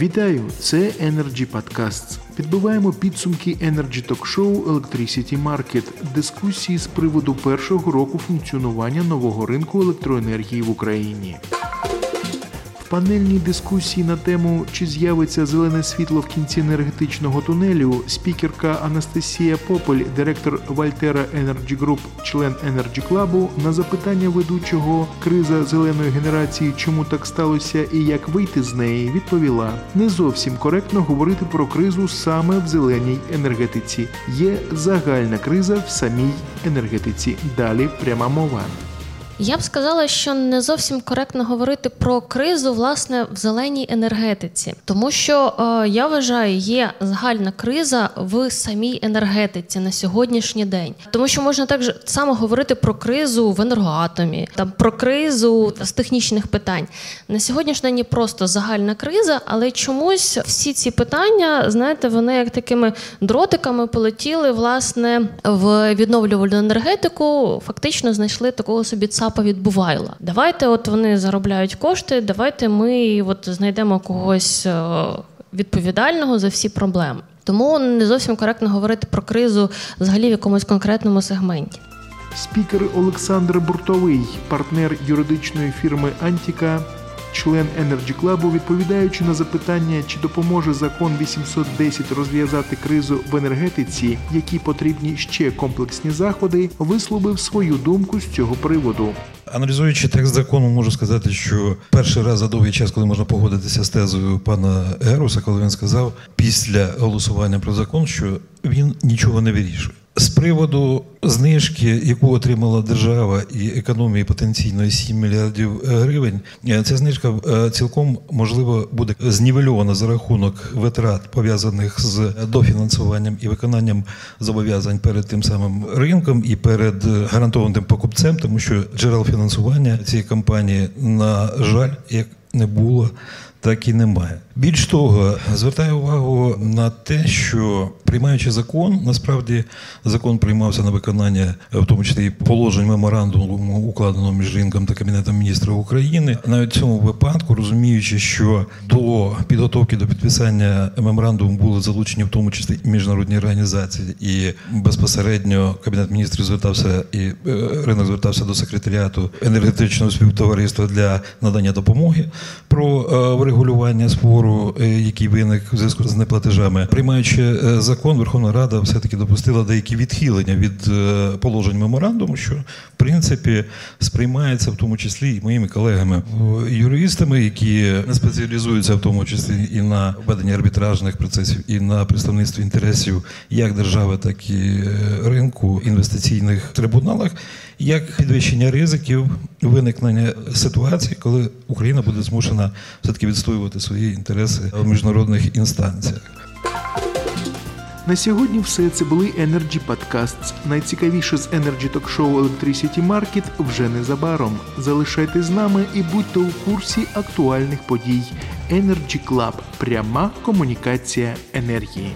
Вітаю! Це Energy Podcasts. Підбиваємо підсумки Energy Talk Show Electricity Market, дискусії з приводу першого року функціонування нового ринку електроенергії в Україні. В панельній дискусії на тему чи з'явиться зелене світло в кінці енергетичного тунелю, спікерка Анастасія Попель, директор Вальтера Energy Group, член Energy Club, на запитання ведучого криза зеленої генерації, чому так сталося і як вийти з неї, відповіла: не зовсім коректно говорити про кризу саме в зеленій енергетиці. Є загальна криза в самій енергетиці. Далі пряма мова. Я б сказала, що не зовсім коректно говорити про кризу власне в зеленій енергетиці, тому що е, я вважаю, є загальна криза в самій енергетиці на сьогоднішній день, тому що можна так само говорити про кризу в енергоатомі, там про кризу з технічних питань. На сьогоднішній день є просто загальна криза, але чомусь всі ці питання, знаєте, вони як такими дротиками полетіли власне в відновлювальну енергетику, фактично знайшли такого собі ЦАПа відбувайла. Давайте, от вони заробляють кошти, давайте ми от знайдемо когось е, відповідального за всі проблеми. Тому не зовсім коректно говорити про кризу взагалі в якомусь конкретному сегменті. Спікер Олександр Буртовий, партнер юридичної фірми Антіка, член Energy Club, відповідаючи на запитання, чи допоможе закон 810 розв'язати кризу в енергетиці, які потрібні ще комплексні заходи, висловив свою думку з цього приводу. Аналізуючи текст закону, можу сказати, що перший раз за довгий час, коли можна погодитися з тезою пана Геруса, коли він сказав після голосування про закон, що він нічого не вирішує. З приводу знижки, яку отримала держава і економії потенційної 7 мільярдів гривень, ця знижка цілком можливо буде знівельована за рахунок витрат пов'язаних з дофінансуванням і виконанням зобов'язань перед тим самим ринком і перед гарантованим покупцем, тому що джерел фінансування цієї компанії, на жаль, як не було. Так і немає. Більш того, звертаю увагу на те, що приймаючи закон, насправді закон приймався на виконання, в тому числі положень меморандуму, укладеного між ринком та кабінетом міністрів України, навіть в цьому випадку, розуміючи, що до підготовки до підписання меморандуму були залучені в тому числі міжнародні організації, і безпосередньо кабінет міністрів звертався і ринок звертався до секретаріату енергетичного співтовариства для надання допомоги про врегулювання спору, який виник в зв'язку з неплатежами, приймаючи закон, Верховна Рада все таки допустила деякі відхилення від положень меморандуму, що в принципі сприймається в тому числі і моїми колегами юристами, які не спеціалізуються в тому числі і на веденні арбітражних процесів, і на представництві інтересів як держави, так і ринку інвестиційних трибуналах, як підвищення ризиків виникнення ситуації, коли Україна буде змушена все таки відстоювати свої інтереси в міжнародних інстанціях. На сьогодні все це були Energy Podcasts. Найцікавіше з Energy Show Electricity Market вже незабаром. Залишайтесь з нами і будьте у курсі актуальних подій. Energy Club – пряма комунікація енергії.